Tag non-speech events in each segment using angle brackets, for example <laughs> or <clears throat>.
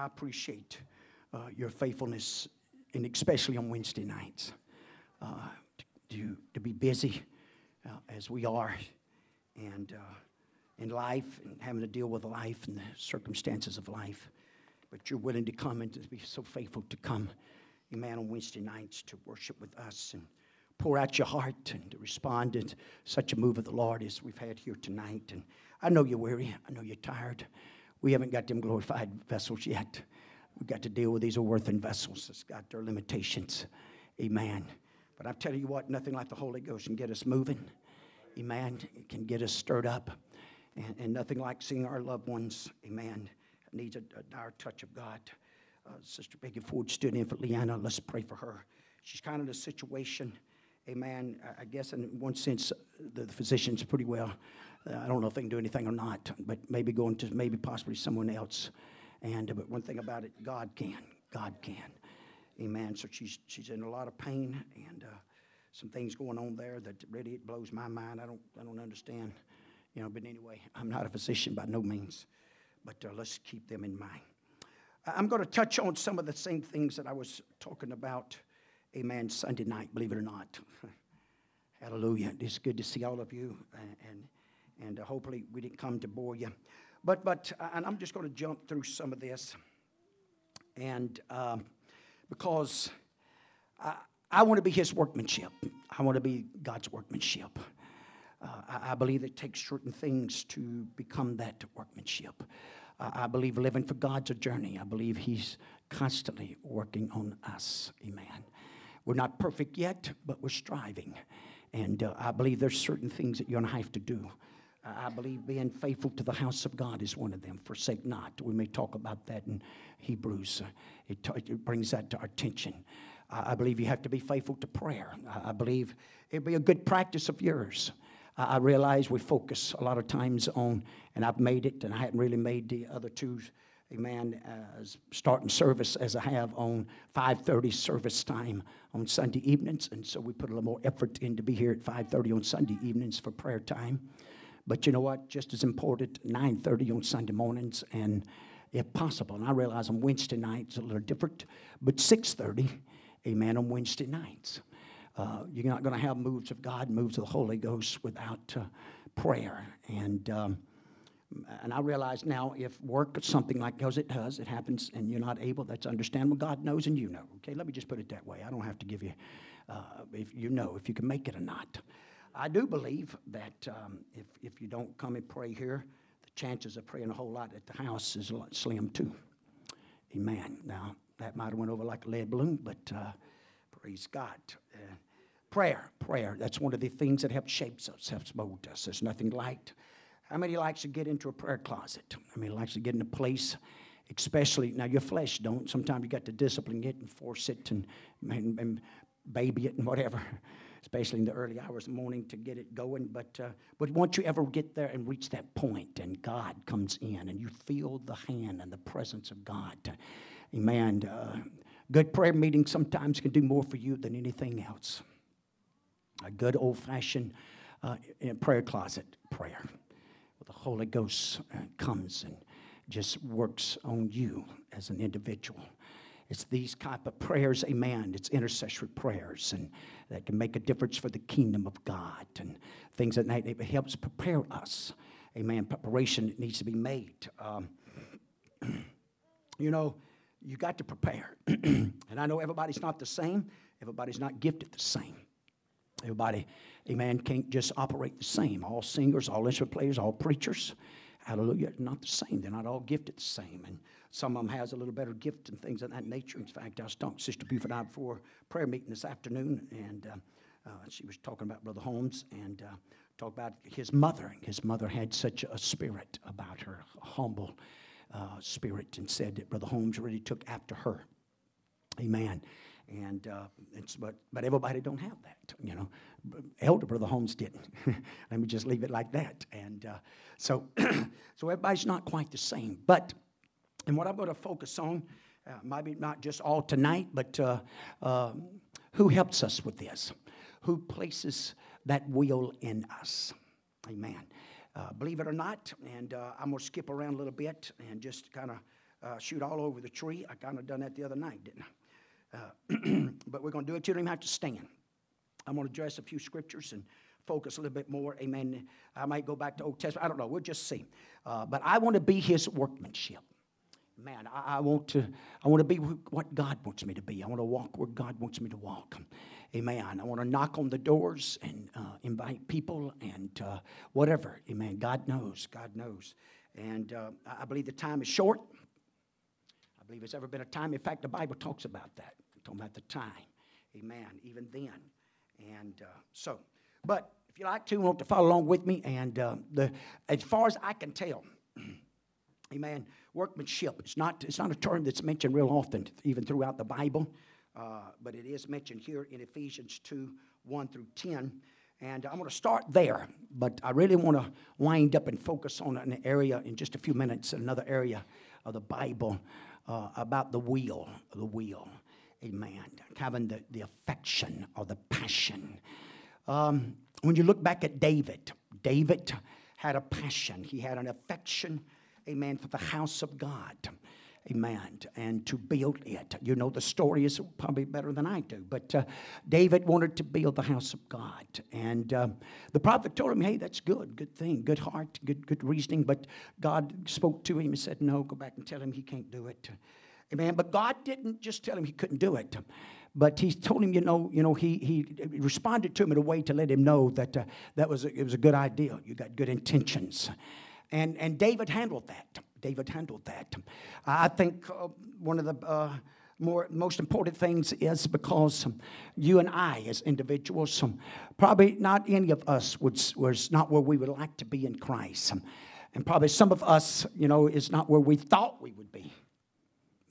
I appreciate uh, your faithfulness, and especially on Wednesday nights, uh, to, to be busy uh, as we are, and uh, in life, and having to deal with life and the circumstances of life. But you're willing to come and to be so faithful to come, amen, on Wednesday nights to worship with us and pour out your heart and to respond to such a move of the Lord as we've had here tonight. And I know you're weary. I know you're tired. We haven't got them glorified vessels yet. We've got to deal with these earthen vessels that's got their limitations. Amen. But I'm telling you what, nothing like the Holy Ghost can get us moving. Amen. It can get us stirred up. And, and nothing like seeing our loved ones, amen, needs a, a dire touch of God. Uh, Sister Peggy Ford stood in for Leanna. Let's pray for her. She's kind of in a situation amen. I guess in one sense, the physician's pretty well. Uh, I don't know if they can do anything or not, but maybe going to maybe possibly someone else. And but one thing about it, God can. God can. Amen. So she's she's in a lot of pain and uh, some things going on there that really it blows my mind. I don't I don't understand. You know, but anyway, I'm not a physician by no means. But uh, let's keep them in mind. I'm going to touch on some of the same things that I was talking about Amen. Sunday night, believe it or not. <laughs> Hallelujah. It's good to see all of you, and, and, and uh, hopefully we didn't come to bore you. But, but uh, and I'm just going to jump through some of this. And um, because I, I want to be his workmanship, I want to be God's workmanship. Uh, I, I, believe it takes certain things to become that workmanship. Uh, I believe living for God's a journey. I believe He's constantly working on us. Amen. We're not perfect yet, but we're striving. And uh, I believe there's certain things that you're going to have to do. I believe being faithful to the house of God is one of them. Forsake not. We may talk about that in Hebrews. It, t- it, brings that to our attention. I believe you have to be faithful to prayer. I believe it'd be a good practice of yours. I realize we focus a lot of times on, and I've made it, and I hadn't really made the other two amen, uh, starting service as I have on 5.30 service time on Sunday evenings. And so we put a little more effort in to be here at 5.30 on Sunday evenings for prayer time. But you know what? Just as important, 9.30 on Sunday mornings and if possible. And I realize on Wednesday nights a little different, but 6.30, amen, on Wednesday nights. Uh, you're not going to have moves of God, moves of the Holy Ghost without uh, prayer. And... Um, and I realize now if work something like goes, it does, it happens, and you're not able, that's understandable. God knows and you know. Okay, let me just put it that way. I don't have to give you, uh, if you know, if you can make it or not. I do believe that um, if, if you don't come and pray here, the chances of praying a whole lot at the house is slim too. Amen. Now, that might have went over like a lead balloon, but uh, praise God. Uh, prayer, prayer, that's one of the things that helps shapes us, helps mold us. There's nothing like how many likes to get into a prayer closet? I mean, likes to get in a place, especially now your flesh don't. Sometimes you got to discipline it and force it and, and, and baby it and whatever, especially in the early hours of the morning to get it going. But uh, but once you ever get there and reach that point, and God comes in and you feel the hand and the presence of God, Amen. Uh, good prayer meeting sometimes can do more for you than anything else. A good old fashioned uh, prayer closet prayer where the Holy Ghost uh, comes and just works on you as an individual. It's these type of prayers, amen. It's intercessory prayers, and that can make a difference for the kingdom of God and things that it helps prepare us, amen. Preparation needs to be made. Um, <clears throat> you know, you got to prepare, <clears throat> and I know everybody's not the same. Everybody's not gifted the same. Everybody, amen, can't just operate the same. All singers, all instrument players, all preachers, hallelujah, not the same. They're not all gifted the same. And some of them has a little better gift and things of that nature. In fact, I was talking to Sister Buford and I before prayer meeting this afternoon, and uh, uh, she was talking about Brother Holmes and uh, talk about his mother. And his mother had such a spirit about her, a humble uh, spirit, and said that Brother Holmes really took after her. Amen and uh, it's but but everybody don't have that you know. Elder brother holmes didn't. <laughs> Let me just leave it like that. And uh, so <clears throat> so everybody's not quite the same. But and what i'm going to focus on uh, maybe not just all tonight but uh, um, who helps us with this? Who places that will in us? Amen. Uh, believe it or not and uh, i'm going to skip around a little bit and just kind of shoot all over the tree. I kind of done that the other night, didn't I? Uh, <clears throat> but we're going to do it. You don't even have to stand. I'm going to address a few scriptures and focus a little bit more. Amen. I might go back to Old Testament. I don't know. We'll just see. Uh, but I want to be His workmanship. Man, I, I, want to. I want to be what God wants me to be. I want to walk where God wants me to walk. Amen. I want to knock on the doors and uh, invite people and uh, whatever. Amen. God knows. God knows. And uh, I believe the time is short. Believe there's ever been a time. In fact, the Bible talks about that. I'm talking about the time. Amen. Even then. And uh, so, but if you like to, want to follow along with me. And uh, the, as far as I can tell, <clears throat> amen, workmanship. It's not, it's not a term that's mentioned real often, even throughout the Bible. Uh, but it is mentioned here in Ephesians 2 1 through 10. And I'm going to start there, but I really want to wind up and focus on an area in just a few minutes, another area of the Bible uh, about the wheel, the wheel. Amen. Having the, the affection or the passion. Um, when you look back at David, David had a passion, he had an affection, amen, for the house of God. Amen. And to build it. You know the story is probably better than I do. But uh, David wanted to build the house of God. And uh, the prophet told him, hey, that's good, good thing, good heart, good, good reasoning. But God spoke to him and said, no, go back and tell him he can't do it. Amen. But God didn't just tell him he couldn't do it. But he told him, you know, you know, he, he responded to him in a way to let him know that uh, that was a, it was a good idea. You got good intentions. And, and David handled that. David handled that. I think uh, one of the uh, more most important things is because you and I, as individuals, probably not any of us would, was not where we would like to be in Christ, and probably some of us, you know, is not where we thought we would be.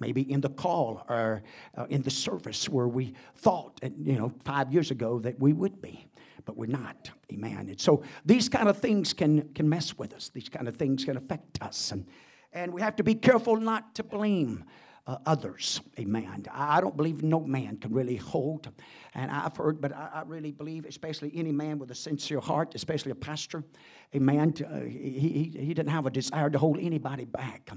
Maybe in the call or uh, in the service where we thought, you know, five years ago that we would be but we're not. Amen. And so these kind of things can, can mess with us. These kind of things can affect us. And, and we have to be careful not to blame uh, others. Amen. I don't believe no man can really hold. And I've heard, but I, I, really believe, especially any man with a sincere heart, especially a pastor, amen, uh, he, he, he didn't have a desire to hold anybody back.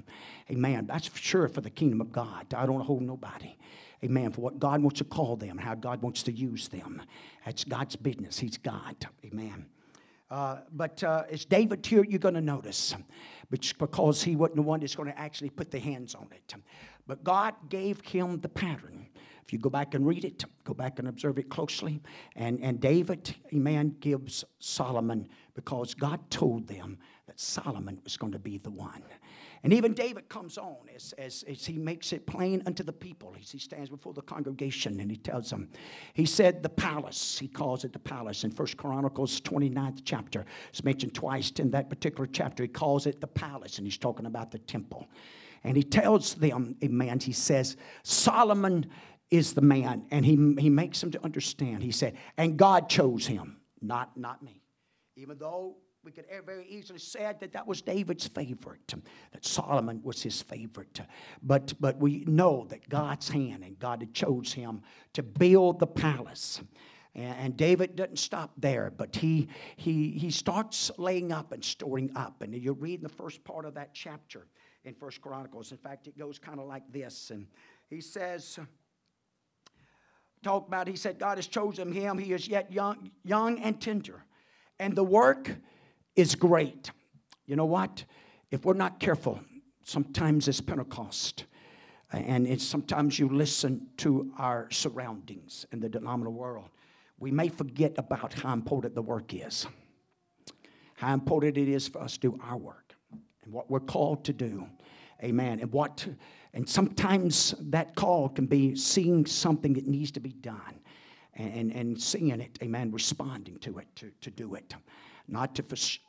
Amen. That's for sure for the kingdom of God. I don't hold nobody. Amen. For what God wants to call them, how God wants to use them. That's God's business. He's God. Amen. Uh, but uh, it's David here you're going to notice because he wasn't the one that's going to actually put the hands on it. But God gave him the pattern. If you go back and read it, go back and observe it closely. And, and David, a man, gives Solomon because God told them that Solomon was going to be the one. And even David comes on as, as, as, he makes it plain unto the people. He stands before the congregation and he tells them, he said the palace, he calls it the palace in First Chronicles 29th chapter. It's mentioned twice in that particular chapter. He calls it the palace and he's talking about the temple. And he tells them, amen, he says, Solomon is the man. And he, he makes them to understand. He said, and God chose him, not, not me. Even though we could very easily said that that was David's favorite, that Solomon was his favorite. But, but we know that God's hand and God had chose him to build the palace. And David doesn't stop there, but he, he, he starts laying up and storing up. And you read in the first part of that chapter in First Chronicles. In fact, it goes kind of like this. And he says, talk about, he said, God has chosen him. He is yet young, young and tender. And the work is great. You know what? If we're not careful, sometimes it's Pentecost. Uh, and it's sometimes you listen to our surroundings in the denominational world. We may forget about how important the work is, how important it is for us to do our work and what we're called to do. Amen. And what and sometimes that call can be seeing something that needs to be done and, and seeing it, amen, responding to it, to, to do it not to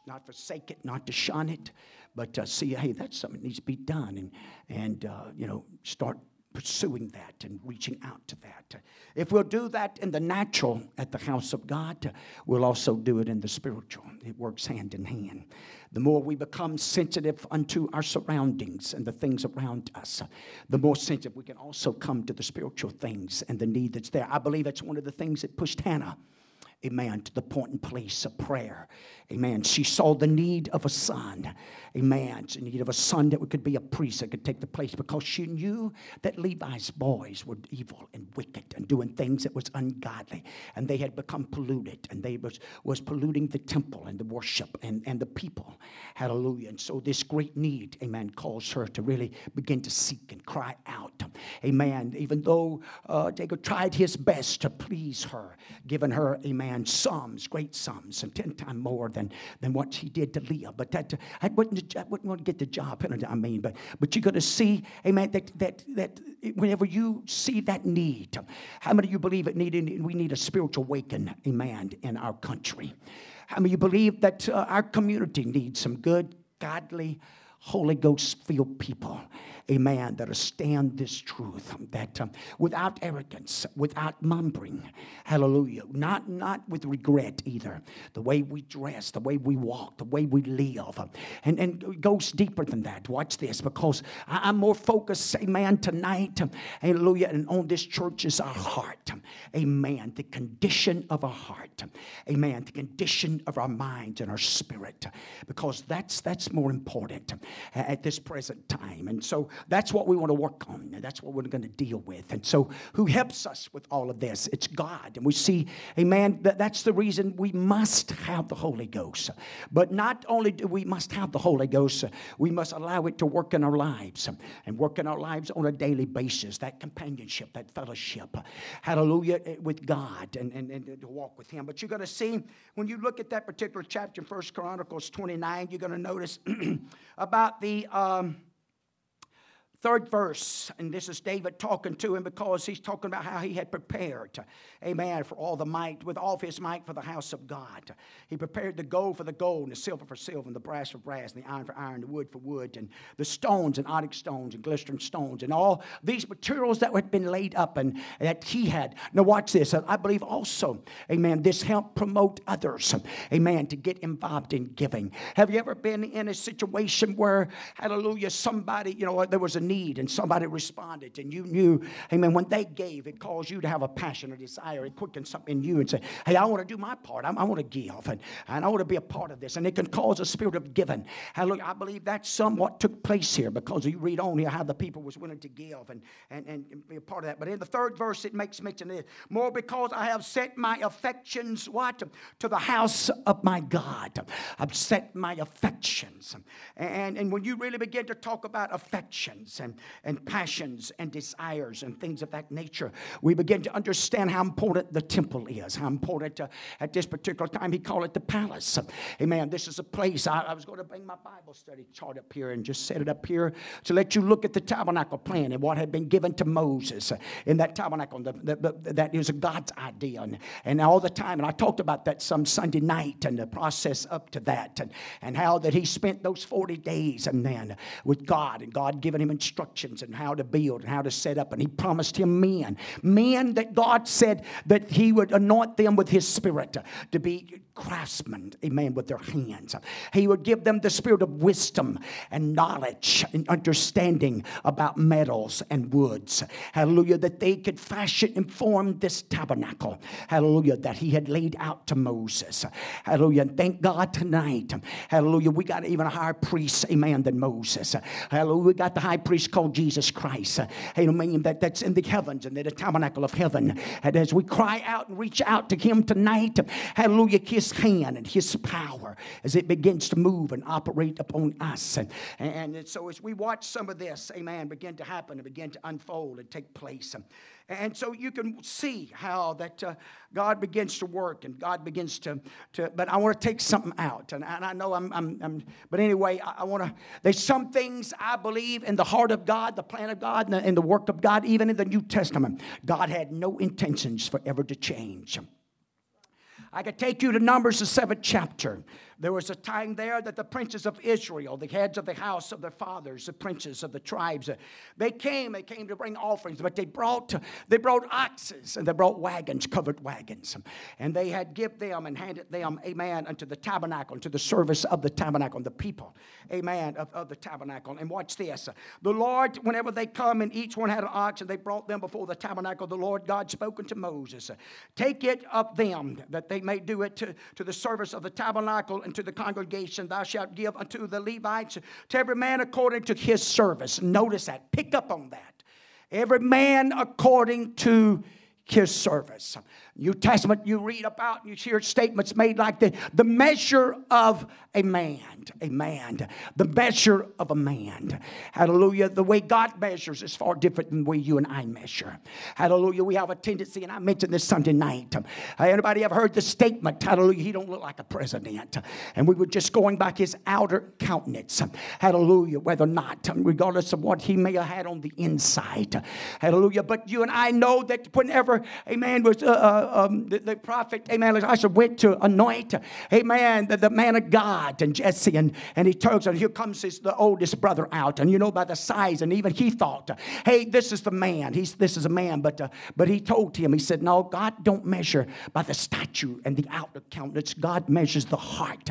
not forsake it, not to shun it, but uh, see, hey, that's something that needs to be done, and and uh, you know start pursuing that and reaching out to that. If we'll do that in the natural at the house of God, we'll also do it in the spiritual. It works hand in hand. The more we become sensitive unto our surroundings and the things around us, the more sensitive we can also come to the spiritual things and the need that's there. I believe that's one of the things that pushed Hannah amen, to the point and place of prayer. Amen. She saw the need of a son. Amen. The need of a son that could be a priest that could take the place because she knew that Eli's boys were evil and wicked and doing things that was ungodly. And they had become polluted and they was, was polluting the temple and the worship and, and the people. Hallelujah. And so this great need, amen, calls her to really begin to seek and cry out. Amen. Even though uh, Jacob tried his best to please her, giving her, amen, sums, great sums, and ten times more than, than what she did to Leah. But that I wouldn't, I wouldn't want to get the job. <laughs> I mean, but but you're going to see, amen, that that that whenever you see that need, how many of you believe it needed? We need a spiritual awakening, amen, in our country. How many of you believe that uh, our community needs some good, godly, Holy Ghost filled people? Amen, that'll stand this truth, that um, without arrogance, without mumbling, hallelujah, not, not with regret either, the way we dress, the way we walk, the way we live, and, and it goes deeper than that. Watch this, because I, am more focused, amen, tonight, hallelujah, and on this church is our heart, amen, the condition of our heart, amen, the condition of our minds and our spirit, because that's, that's more important at this present time. And so that's what we want to work on. That's what we're going to deal with. And so, who helps us with all of this? It's God. And we see, amen, that that's the reason we must have the Holy Ghost. But not only do we must have the Holy Ghost, we must allow it to work in our lives and work in our lives on a daily basis. That companionship, that fellowship, hallelujah, eh, with God and, and, and to walk with Him. But you're going to see when you look at that particular chapter in First Chronicles 29, you're going to notice <clears throat> about the. Um, Third verse, and this is David talking to him because he's talking about how he had prepared, amen, for all the might, with all his might for the house of God. He prepared the gold for the gold, and the silver for silver, and the brass for brass, and the iron for iron, the wood for wood, and the stones and onyx stones and glistening stones, and all these materials that had been laid up and that he had. Now, watch this. I believe also, amen, this helped promote others, amen, to get involved in giving. Have you ever been in a situation where, hallelujah, somebody, you know, there was a need? Need and somebody responded and you knew, amen, when they gave, it caused you to have a passion, a desire, it quickened something in you and say, hey, I want to do my part. I, I want to give and, and I want to be a part of this. And it can cause a spirit of giving. Hallelujah. I believe that somewhat took place here because you read on here how the people was willing to give and, and, and be a part of that. But in the third verse, it makes mention of this. More because I have set my affections, what? To the house of my God. I've set my affections. And, and when you really begin to talk about affections, and, and passions and desires and things of that nature. We begin to understand how important the temple is, how important uh, at this particular time he called it the palace. Amen. This is a place. I, I was going to bring my Bible study chart up here and just set it up here to let you look at the tabernacle plan and what had been given to Moses in that tabernacle. The, the, the, that is God's idea. And, and all the time, and I talked about that some Sunday night and the process up to that and, and how that he spent those 40 days and then with God and God giving him instructions instructions and how to build and how to set up. And he promised him men. Men that God said that he would anoint them with his spirit to be craftsmen, amen, with their hands. He would give them the spirit of wisdom and knowledge and understanding about metals and woods. Hallelujah, that they could fashion and form this tabernacle. Hallelujah, that he had laid out to Moses. Hallelujah. And thank God tonight. Hallelujah. We got even a higher priest, amen, than Moses. Hallelujah. We got the high priest called Jesus Christ. Amen. That, that's in the heavens and in the tabernacle of heaven. And as we cry out and reach out to him tonight, hallelujah, his hand and his power as it begins to move and operate upon us. And, and so as we watch some of this, amen, begin to happen and begin to unfold and take place. And so you can see how that uh, God begins to work and God begins to, to but I want to take something out. And, and I know I'm, I'm, I'm, but anyway, I, I want to, there's some things I believe in the heart of God, the plan of God, and the, and the work of God, even in the New Testament. God had no intentions for ever to change. I could take you to Numbers, the seventh chapter there was a time there that the princes of Israel, the heads of the house of their fathers, the princes of the tribes, they came, they came to bring offerings, but they brought, they brought oxes and they brought wagons, covered wagons. And they had give them and handed them, amen, unto the tabernacle, unto the service of the tabernacle, and the people, amen, of, of the tabernacle. And watch this. The Lord, whenever they come and each one had an ox and they brought them before the tabernacle, the Lord God spoke unto Moses, Take it of them that they may do it to, to the service of the tabernacle and to the congregation. Thou shalt give unto the Levites, to every man according to his service. Notice that. Pick up on that. Every man according to his service. New Testament, you read about, and you hear statements made like the, the measure of a man, a man, the measure of a man. Hallelujah. The way God measures is far different than the way you and I measure. Hallelujah. We have a tendency, and I mentioned this Sunday night. Uh, anybody ever heard the statement, hallelujah, he don't look like a president. And we were just going by his outer countenance. Hallelujah. Whether or not, regardless of what he may have had on the inside. Hallelujah. But you and I know that whenever a man was uh, uh um, the, the, prophet, amen, Elisha went to anoint, amen, the, the man of God and Jesse. And, and he turns and here comes his, the oldest brother out. And you know, by the size, and even he thought, hey, this is the man. He's, this is a man. But, uh, but he told him, he said, no, God don't measure by the statue and the outer countenance. God measures the heart.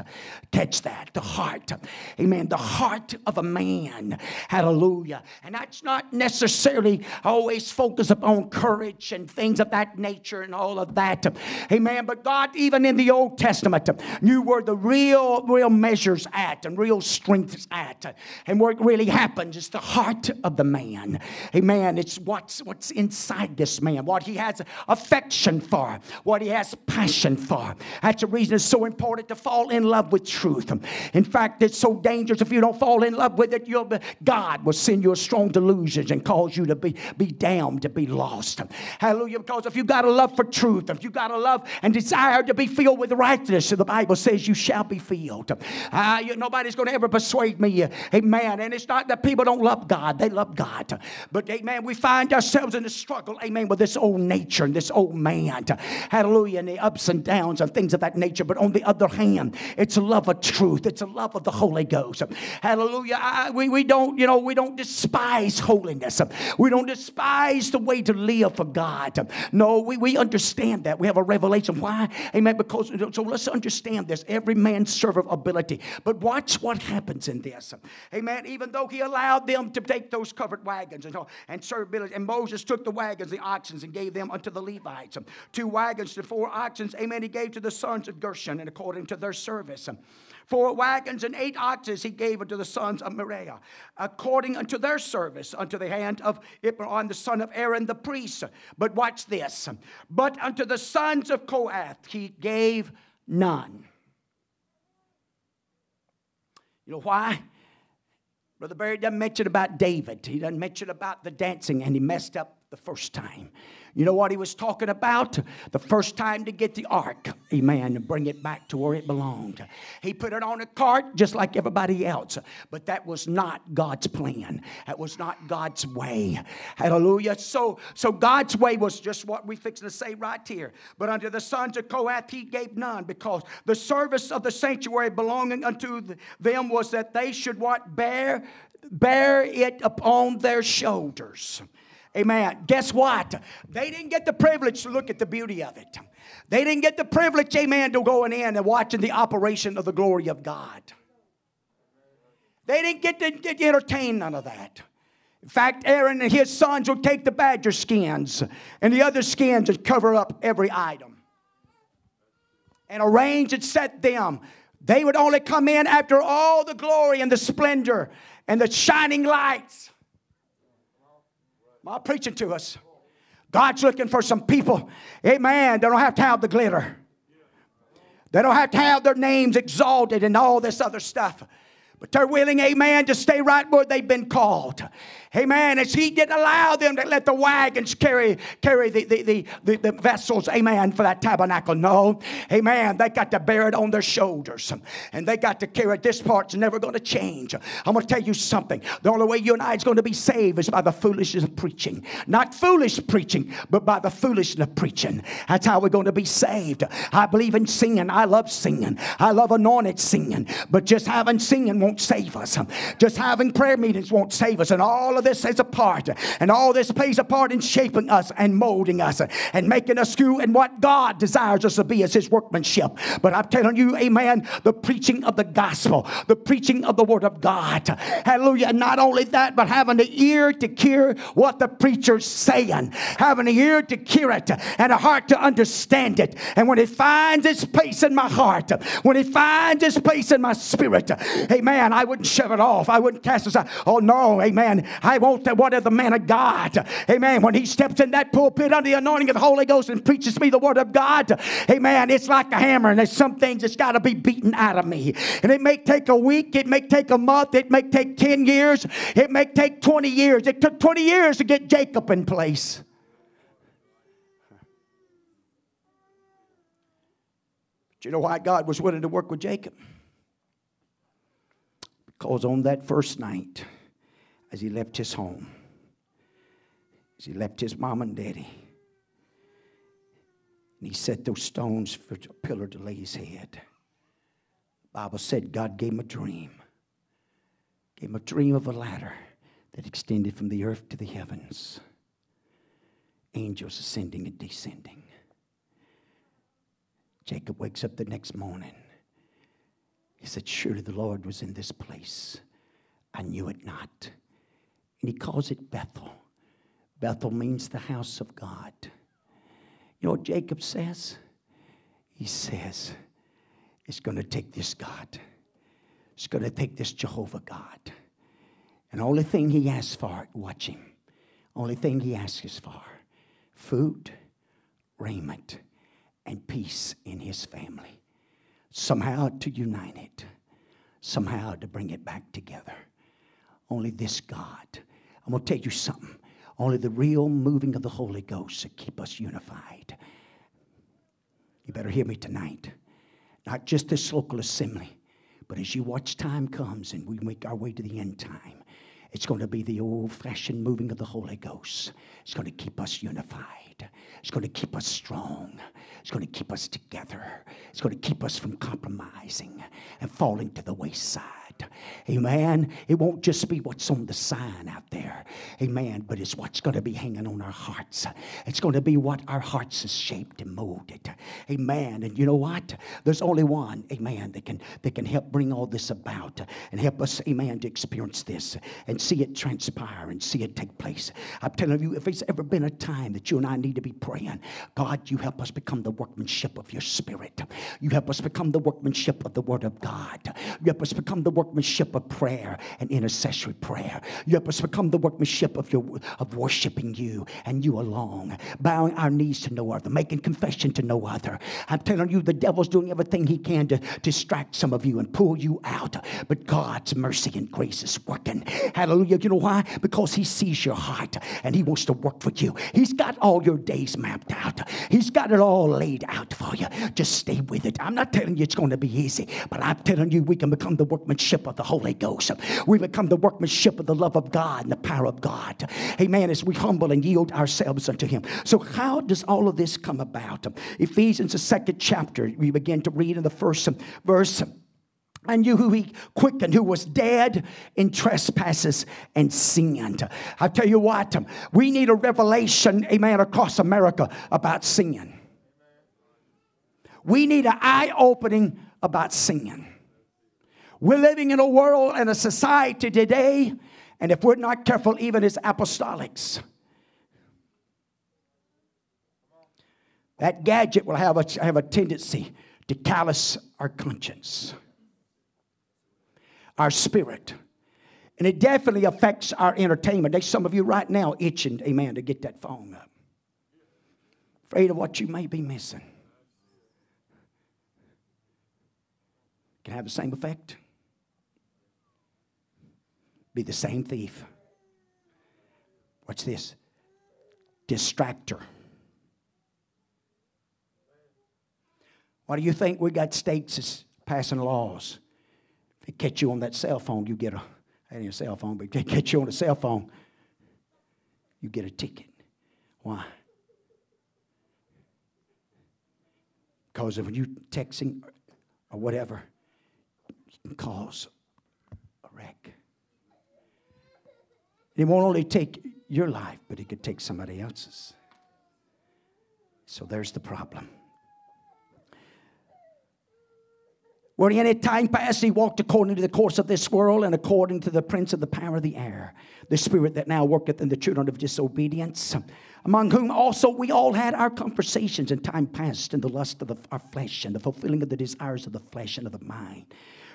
Catch that, the heart. Amen. The heart of a man. Hallelujah. And that's not necessarily always focused upon courage and things of that nature and all of that. Amen. But God, even in the Old Testament, knew where the real, real measures at and real strengths at. And where it really happens is the heart of the man. Amen. It's what's, what's inside this man, what he has affection for, what he has passion for. That's the reason it's so important to fall in love with truth. In fact, it's so dangerous if you don't fall in love with it, you'll be, God will send you a strong delusion and cause you to be, be damned, to be lost. Hallelujah. Because if you've got a love for truth, truth, if you got a love and desire to be filled with righteousness, the Bible says you shall be filled. Uh, you, nobody's going to ever persuade me, amen. And it's not that people don't love God, they love God. But, amen, we find ourselves in a struggle, amen, with this old nature and this old man. Hallelujah, and the ups and downs and things of that nature. But on the other hand, it's a love of truth, it's a love of the Holy Ghost. Hallelujah. I, we, we don't, you know, we don't despise holiness, we don't despise the way to live for God. No, we, we understand understand that. We have a revelation. Why? Amen. Because so let's understand this. Every man serve of ability. But watch what happens in this. Amen. Even though he allowed them to take those covered wagons and, and serve. And Moses took the wagons, the oxen, and gave them unto the Levites. Two wagons to four oxen. Amen. He gave to the sons of Gershon and according to their service. Four wagons and eight oxes he gave unto the sons of Merari, according unto their service, unto the hand of Ithamar, the son of Aaron the priest. But watch this. But unto the sons of Kohath he gave none. You know why? Brother Barry doesn't mention about David. He doesn't mention about the dancing, and he messed up the first time. You know what he was talking about? The first time to get the ark, amen, and bring it back to where it belonged. He put it on a cart just like everybody else, but that was not God's plan. That was not God's way. Hallelujah. So, so God's way was just what we fixing to say right here. But unto the sons of Kohath he gave none, because the service of the sanctuary belonging unto them was that they should what bear bear it upon their shoulders. Amen. Guess what? They didn't get the privilege to look at the beauty of it. They didn't get the privilege, amen, to going in and watching the operation of the glory of God. They didn't get to, get entertain none of that. In fact, Aaron and his sons would take the badger skins and the other skins and cover up every item and arrange and set them. They would only come in after all the glory and the splendor and the shining lights Am I preaching to us? God's looking for some people, amen, they don't have to have the glitter. They don't have to have their names exalted and all this other stuff. But they're willing, amen, to stay right where they've been called. Amen. As he didn't allow them to let the wagons carry, carry the, the, the, the, the vessels, amen, for that tabernacle. No. Amen. They got to bear it on their shoulders. And they got to carry it. This part's never going to change. I'm going to tell you something. The only way you and I is going to be saved is by the foolishness of preaching. Not foolish preaching, but by the foolishness of preaching. That's how we're going to be saved. I believe in singing. I love singing. I love anointed singing. But just having singing won't save us. Just having prayer meetings won't save us. And all of this is a part. And all this plays a part in shaping us and molding us and making us screw and what God desires us to be as His workmanship. But I'm telling you, amen, the preaching of the gospel, the preaching of the word of God. Hallelujah. And not only that, but having the ear to hear what the preacher's saying, having an ear to hear it and a heart to understand it. And when it finds its place in my heart, when it finds its place in my spirit, amen, I wouldn't shove it off. I wouldn't cast it aside. Oh, no, amen. Want the what of the man of God. Amen. When he steps in that pulpit under the anointing of the Holy Ghost and preaches me the word of God, amen, it's like a hammer and there's some things that's got to be beaten out of me. And it may take a week, it may take a month, it may take 10 years, it may take 20 years. It took 20 years to get Jacob in place. Do you know why God was willing to work with Jacob? Because on that first night, as he left his home, as he left his mom and daddy, and he set those stones for a pillar to lay his head. The Bible said God gave him a dream. Gave him a dream of a ladder that extended from the earth to the heavens. Angels ascending and descending. Jacob wakes up the next morning. He said, Surely the Lord was in this place. I knew it not. And he calls it Bethel. Bethel means the house of God. You know what Jacob says? He says, It's going to take this God. It's going to take this Jehovah God. And only thing he asks for, watch him. Only thing he asks for food, raiment, and peace in his family. Somehow to unite it, somehow to bring it back together. Only this God. I'm going to tell you something. Only the real moving of the Holy Ghost to keep us unified. You better hear me tonight. Not just this local assembly, but as you watch time comes and we make our way to the end time, it's going to be the old fashioned moving of the Holy Ghost. It's going to keep us unified. It's going to keep us strong. It's going to keep us together. It's going to keep us from compromising and falling to the wayside. Amen. It won't just be what's on the sign out there. Amen. But it's what's going to be hanging on our hearts. It's going to be what our hearts is shaped and molded. Amen. And you know what? There's only one, amen, that can, that can help bring all this about and help us, amen, to experience this and see it transpire and see it take place. I'm telling you, if it's ever been a time that you and I need to be praying, God, you help us become the workmanship of your spirit. You help us become the workmanship of the word of God. You help us become the workmanship of prayer and intercessory prayer. You help us become the workmanship of your of worshiping you and you alone, bowing our knees to no other, making confession to no other. I'm telling you, the devil's doing everything he can to distract some of you and pull you out. But God's mercy and grace is working. Hallelujah. You know why? Because he sees your heart and he wants to work for you. He's got all your days mapped out. He's got it all laid out for you. Just stay with it. I'm not telling you it's going to be easy, but I'm telling you we can become the workmanship of the Holy Ghost. We become the workmanship of the love of God and the power of God. Amen. As we humble and yield ourselves unto Him. So, how does all of this come about? Ephesians, the second chapter, we begin to read in the first verse and you who he quickened, who was dead in trespasses and sin. I tell you what, we need a revelation, amen, across America about sin. We need an eye opening about sin. We're living in a world and a society today, and if we're not careful, even as apostolics, that gadget will have a, have a tendency to callous our conscience, our spirit. And it definitely affects our entertainment. There's some of you right now itching, amen, to get that phone up. Afraid of what you may be missing. Can have the same effect. Be the same thief. Watch this distractor. Why do you think we got states passing laws? If they catch you on that cell phone, you get a, ain't a cell phone, but if they catch you on a cell phone, you get a ticket. Why? Because of you texting or whatever, you can cause a wreck. It won't only take your life, but it could take somebody else's. So there's the problem. Where in a time past he walked according to the course of this world and according to the prince of the power of the air, the spirit that now worketh in the children of disobedience, among whom also we all had our conversations in time past in the lust of the, our flesh and the fulfilling of the desires of the flesh and of the mind.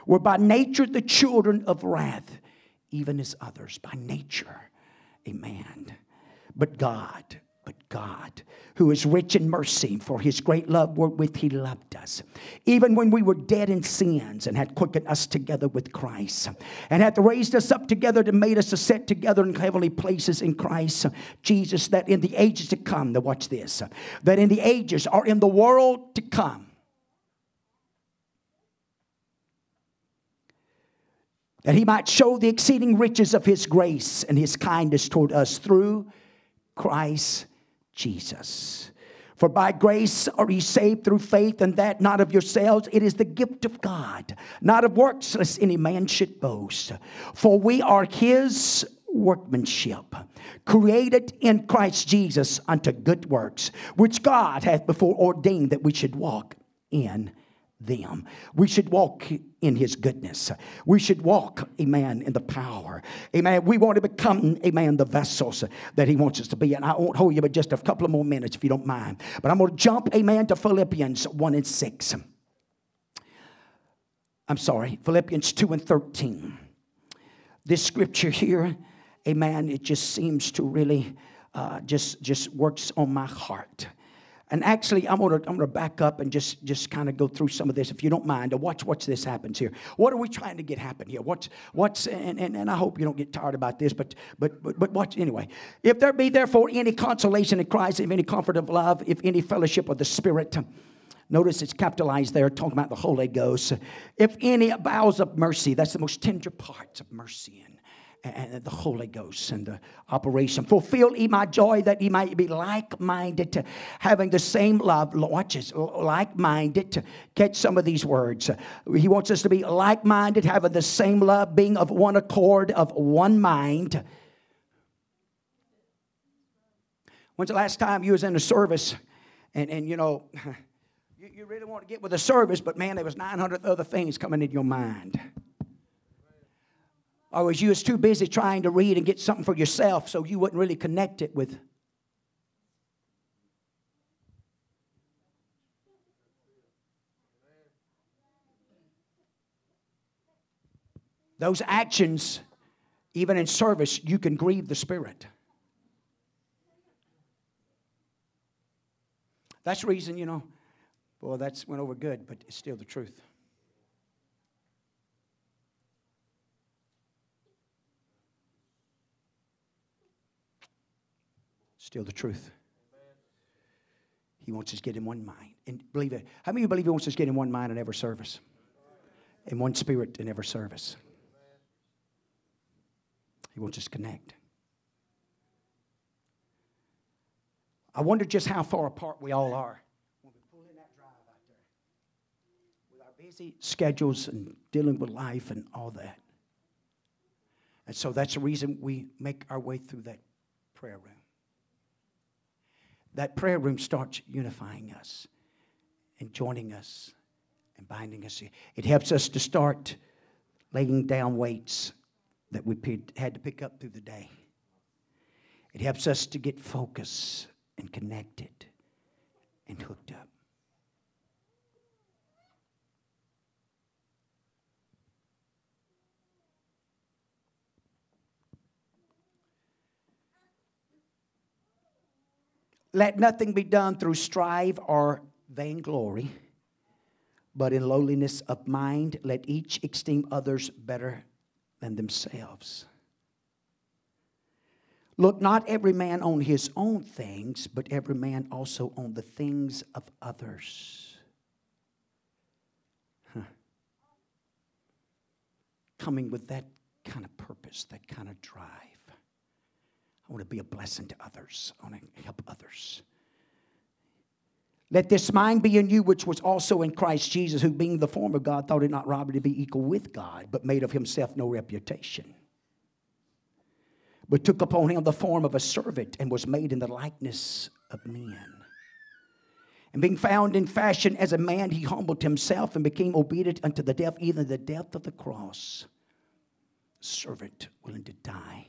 Were by nature the children of wrath, even as others, by nature. a man. But God, but God, who is rich in mercy, for his great love wherewith he loved us, even when we were dead in sins, and had quickened us together with Christ, and hath raised us up together to made us to sit together in heavenly places in Christ Jesus, that in the ages to come, now watch this, that in the ages or in the world to come, that he might show the exceeding riches of his grace and his kindness toward us through Christ Jesus. For by grace are ye saved through faith, and that not of yourselves. It is the gift of God, not of works, lest any man should boast. For we are his workmanship, created in Christ Jesus unto good works, which God hath before ordained that we should walk in them. We should walk in his goodness. We should walk, amen, in the power. Amen. We want to become, amen, the vessels that he wants us to be. And I won't hold you but just a couple of more minutes if you don't mind. But I'm going to jump, amen, to Philippians 1 and 6. I'm sorry, Philippians 2 and 13. This scripture here, amen, it just seems to really uh, just, just works on my heart. And actually, I'm gonna, I'm gonna back up and just, just kind of go through some of this, if you don't mind. Watch, watch this happens here. What are we trying to get happen here? What's, what's and, and, and I hope you don't get tired about this, but, but, but, but watch anyway. If there be therefore any consolation in Christ, if any comfort of love, if any fellowship of the Spirit, Notice it's capitalized there, talking about the Holy Ghost. If any bowels of mercy, that's the most tender parts of mercy and the Holy Ghost and the operation. Fulfill ye my joy that ye might be like minded, to having the same love. Watch this, like minded. Catch some of these words. He wants us to be like minded, having the same love, being of one accord, of one mind. When's the last time you was in a service and, and you know, <laughs> you, you really want to get with the service, but man, there was 900 other things coming in your mind? Or was you was too busy trying to read and get something for yourself so you wouldn't really connect it with those actions, even in service, you can grieve the Spirit. That's the reason, you know, well, that's went over good, but it's still the truth. Still the truth. He wants us to get in one mind. And believe it. How many of you believe he wants us to get in one mind in every service? In one spirit in every service. He wants us to connect. I wonder just how far apart we all are when we pull in that drive out there with our busy schedules and dealing with life and all that. And so that's the reason we make our way through that prayer room that prayer room starts unifying us and joining us and binding us. It helps us to start laying down weights that we had to pick up through the day. It helps us to get focused and connected and hooked up. Let nothing be done through strife or vainglory, but in lowliness of mind, let each esteem others better than themselves. Look not every man on his own things, but every man also on the things of others. Huh. Coming with that kind of purpose, that kind of drive. I want to be a blessing to others. I want to help others. Let this mind be in you, which was also in Christ Jesus, who being the form of God, thought it not robbery to be equal with God, but made of himself no reputation but took upon him the form of a servant and was made in the likeness of men. And being found in fashion as a man, he humbled himself and became obedient unto the death, even the death of the cross. Servant willing to die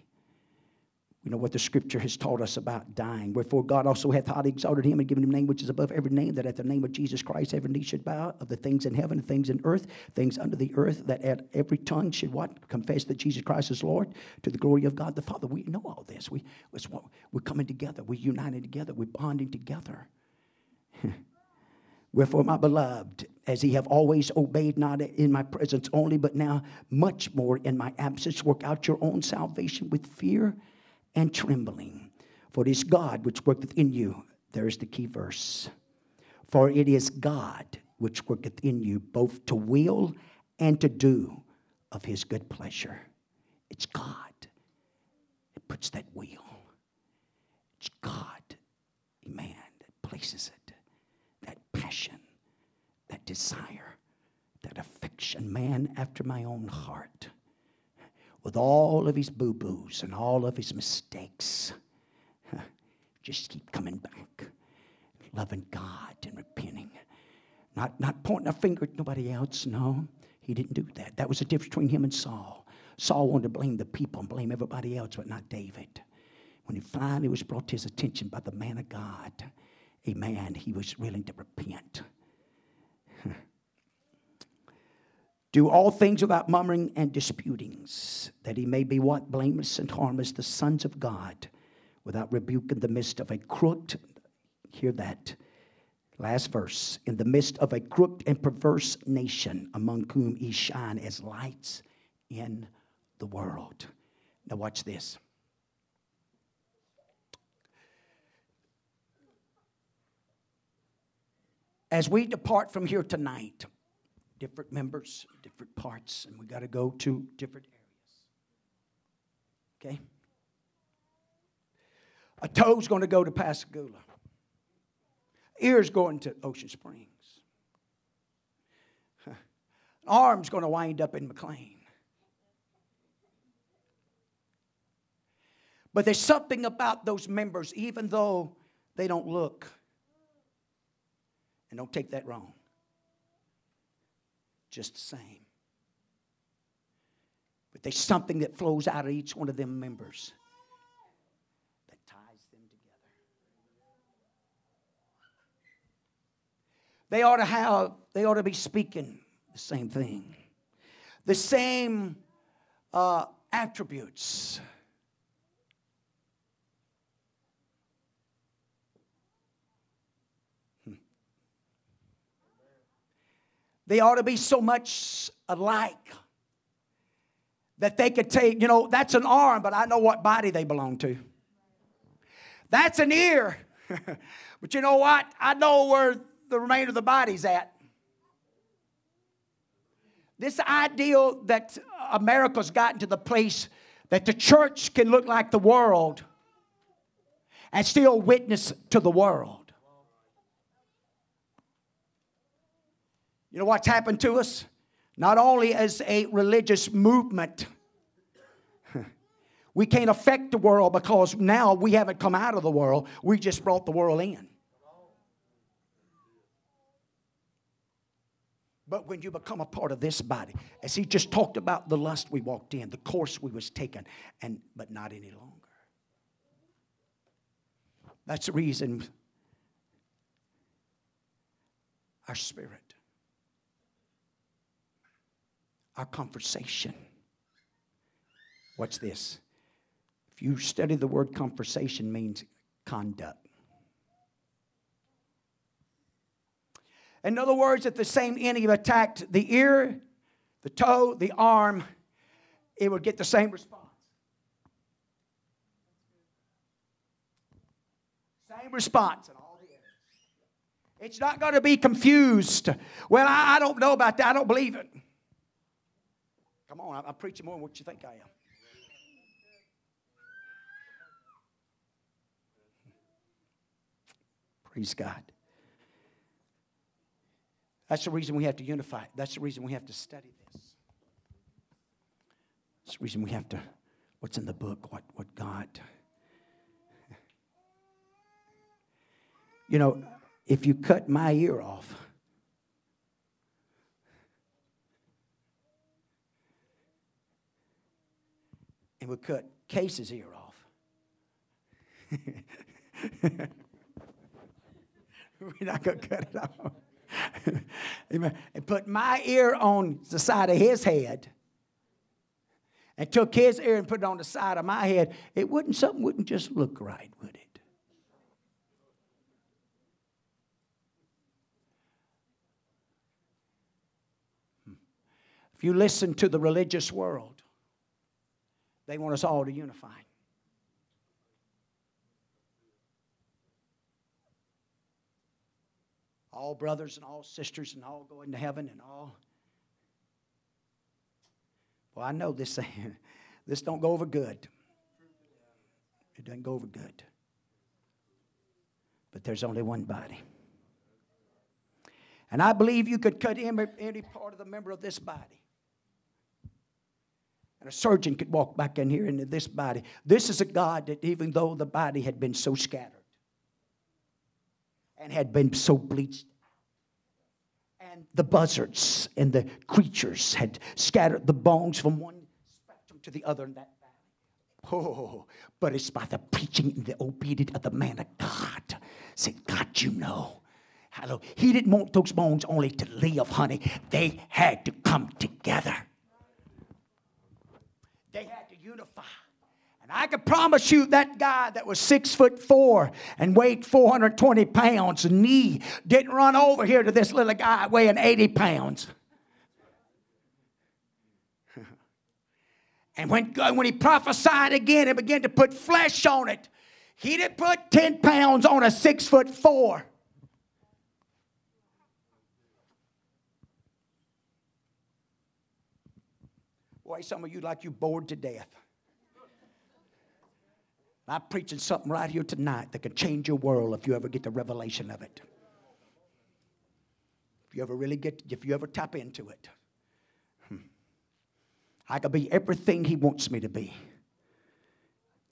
you know what the scripture has taught us about dying. Wherefore God also hath highly exalted him and given him a name which is above every name, that at the name of Jesus Christ every knee should bow of the things in heaven things in earth, things under the earth, that at every tongue should what? Confess that Jesus Christ is Lord to the glory of God the Father. We know all this. We, we're coming together. We're united together. We're bonding together. <laughs> Wherefore, my beloved, as ye have always obeyed, not in my presence only, but now much more in my absence, work out your own salvation with fear and trembling. For it is God which worketh in you. There is the key verse. For it is God which worketh in you both to will and to do of his good pleasure. It's God that puts that will. It's God, man, that places it. That passion, that desire, that affection, man after my own heart with all of his boo boos and all of his mistakes. <laughs> Just keep coming back, loving God and repenting. Not, not pointing a finger at nobody else, no. He didn't do that. That was the difference between him and Saul. Saul wanted to blame the people and blame everybody else, but not David. When he finally was brought to his attention by the man of God, a man, he was willing to repent. <laughs> Do all things without murmuring and disputings, that he may be what? Blameless and harmless, the sons of God, without rebuke in the midst of a crooked, hear that, last verse, in the midst of a crooked and perverse nation, among whom ye shine as lights in the world. Now, watch this. As we depart from here tonight, different members, different parts, and we got to go to different areas. Okay? A toe's going to go to Pascagoula. Ear's going to Ocean Springs. An arm's going to wind up in McLean. But there's something about those members, even though they don't look, and don't take that wrong just the same. But there's something that flows out of each one of them members that ties them together. They ought to have, they ought to be speaking the same thing, the same uh, attributes. They ought to be so much alike that they could take, you know, that's an arm, but I know what body they belong to. That's an ear. <laughs> but you know what? I know where the remainder of the body's at. This ideal that America's gotten to the place that the church can look like the world and still witness to the world. You know what's happened to us? Not only as a religious movement, <laughs> we can't affect the world because now we haven't come out of the world, we just brought the world in. But when you become a part of this body, as he just talked about the lust we walked in, the course we was taken, and but not any longer. That's the reason our spirit our conversation. What's this? If you study the word conversation means conduct. In other words, if the same enemy attacked the ear, the toe, the arm, it would get the same response. Same response. It's not going to be confused. Well, I, I don't know about that. I don't believe it. Come on, I'm preaching more than what you think I am. <laughs> Praise God. That's the reason we have to unify. That's the reason we have to study this. That's the reason we have to, what's in the book, what, what God. You know, if you cut my ear off, we cut Case's ear off. <laughs> We're not going to cut it off. <laughs> Amen. And put my ear on the side of his head and took his ear and put it on the side of my head, it wouldn't something wouldn't just look right, would it? Hmm. If you listen to the religious world, they want us all to unify. all brothers and all sisters and all going to heaven and all. Well, I know this <laughs> this don't go over good. It doesn't go over good. But there's only one body. And I believe you could cut any part of the member of this body. A surgeon could walk back in here into this body. This is a God that, even though the body had been so scattered, and had been so bleached. And the buzzards and the creatures had scattered the bones from one spectrum to the other in that valley. Oh, but it's by the preaching and the obedience of the man of God. Say, God, you know. Hello. He didn't want those bones only to live, honey. They had to come together. And I can promise you that guy that was six foot four and weighed 420 pounds, knee didn't run over here to this little guy weighing 80 pounds. <laughs> and when, uh, when he prophesied again and began to put flesh on it, he didn't put 10 pounds on a six foot four. Boy, some of you like you bored to death. I'm preaching something right here tonight that could change your world if you ever get the revelation of it. If you ever really get, if you ever tap into it. Hmm. I could be everything He wants me to be.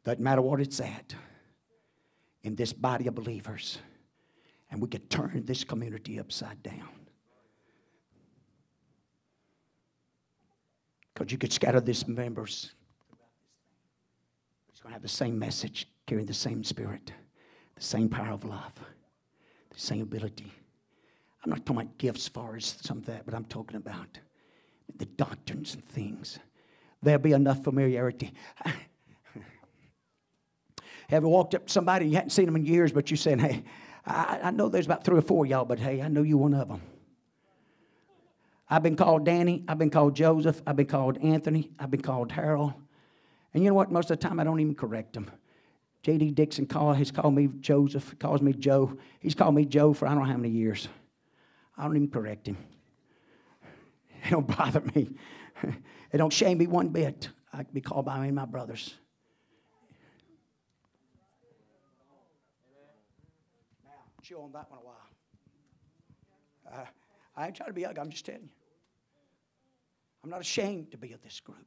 Doesn't matter what it's at. In this body of believers. And we could turn this community upside down. Because you could scatter these members going to have the same message, carrying the same spirit, the same power of love, the same ability. I'm not talking about gifts far as some of that, but I'm talking about the doctrines and things. There'll be enough familiarity. <laughs> Have you walked up to somebody, you hadn't seen them in years, but you saying, hey, I, I know there's about three or four y'all, but hey, I know you one of them. I've been called Danny. I've been called Joseph. I've been called Anthony. I've been called Harold. And you know what? Most of the time, I don't even correct him. J.D. Dixon call, he's called me Joseph, calls me Joe. He's called me Joe for I don't know how many years. I don't even correct him. It don't <laughs> bother me. It don't shame me one bit. I can be called by me and my brothers. Now, chew on that one a while. Uh, I ain't trying to be ugly, I'm just telling you. I'm not ashamed to be of this group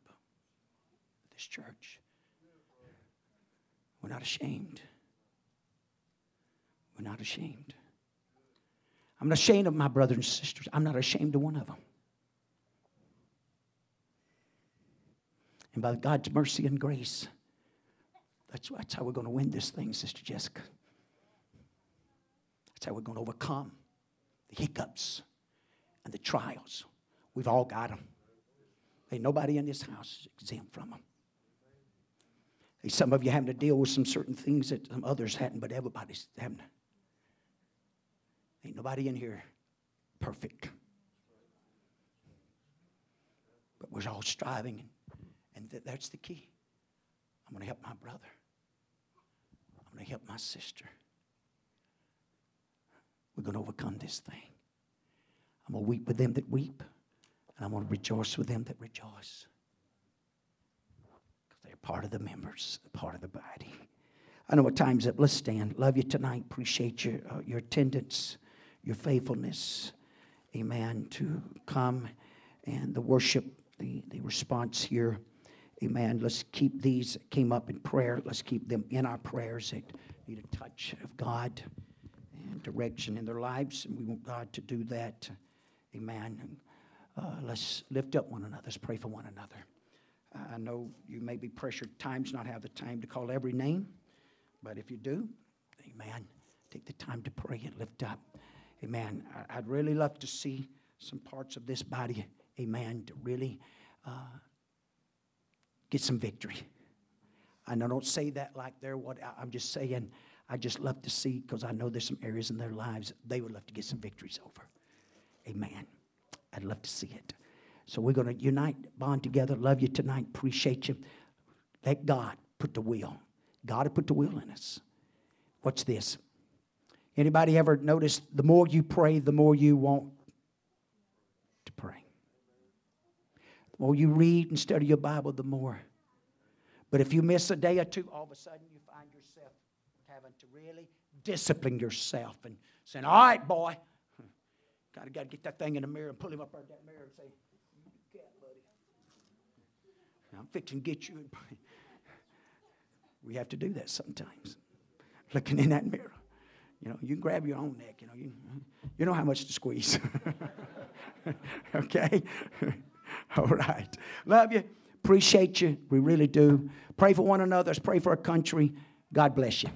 this church. We're not ashamed. We're not ashamed. I'm not ashamed of my brothers and sisters. I'm not ashamed of one of them. And by God's mercy and grace, that's, that's how we're going to win this thing, Sister Jessica. That's how we're going to overcome the hiccups and the trials. We've all got them. Ain't nobody in this house exempt from them. Some of you having to deal with some certain things that some others hadn't, but everybody's having. Ain't nobody in here perfect. But we're all striving, and th- that's the key. I'm going to help my brother. I'm going to help my sister. we're going to overcome this thing. I'm going to weep with them that weep, and I'm going to rejoice with them that rejoice. Part of the members, part of the body. I know what time's up. Let's stand. Love you tonight. Appreciate your, uh, your attendance, your faithfulness. Amen. To come and the worship, the, the response here. Amen. Let's keep these came up in prayer. Let's keep them in our prayers that need a touch of God and direction in their lives. And we want God to do that. Amen. Uh, let's lift up one another. Let's pray for one another. I know you may be pressured times not have the time to call every name, but if you do, amen, take the time to pray and lift up. Amen. I'd really love to see some parts of this body, amen, to really uh, get some victory. And I don't say that like they're what I'm just saying. I just love to see because I know there's some areas in their lives they would love to get some victories over. Amen. I'd love to see it. So we're going to unite, bond together. Love you tonight. Appreciate you. Let God put the will. God will put the will in us. What's this? Anybody ever notice the more you pray, the more you want to pray? The more you read and study your Bible, the more. But if you miss a day or two, all of a sudden you find yourself having to really discipline yourself and saying, All right, boy, <laughs> Gotta, gotta get that thing in the mirror and pull him up out that mirror and say. I'm fixing to get you. we have to do that sometimes. Looking in that mirror. You know, you can grab your own neck. You know, you, you know how much to squeeze. <laughs> okay? <laughs> All right. Love you. Appreciate you. We really do. Pray for one another. Let's pray for our country. God bless you.